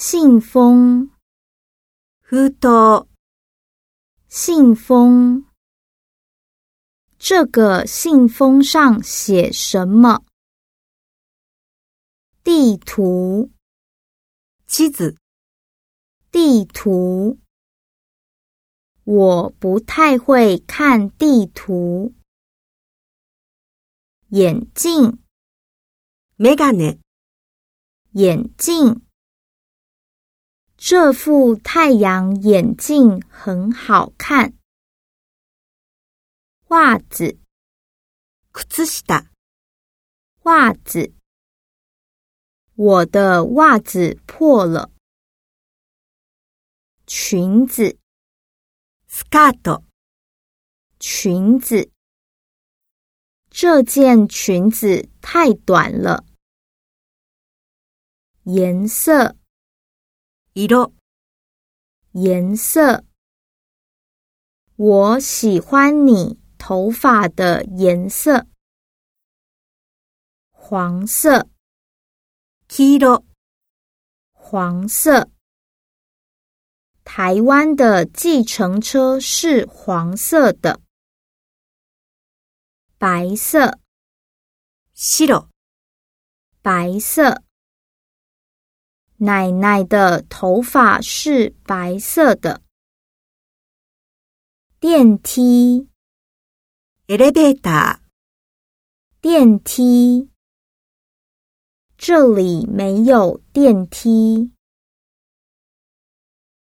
信封，封筒、信封。这个信封上写什么？地图，地子、地图。我不太会看地图。眼镜，メガネ、眼镜。 这副太阳眼镜很好看。袜子，靴下、袜子。我的袜子破了。裙子，スカート、裙子。这件裙子太短了。颜色， 色、颜色。我喜欢你头发的颜色。黄色，黄色。黄色。台湾的计程车是黄色的。白色，白、白色。奶奶的头发是白色的。电梯，エレベーター、电梯。这里没有电梯。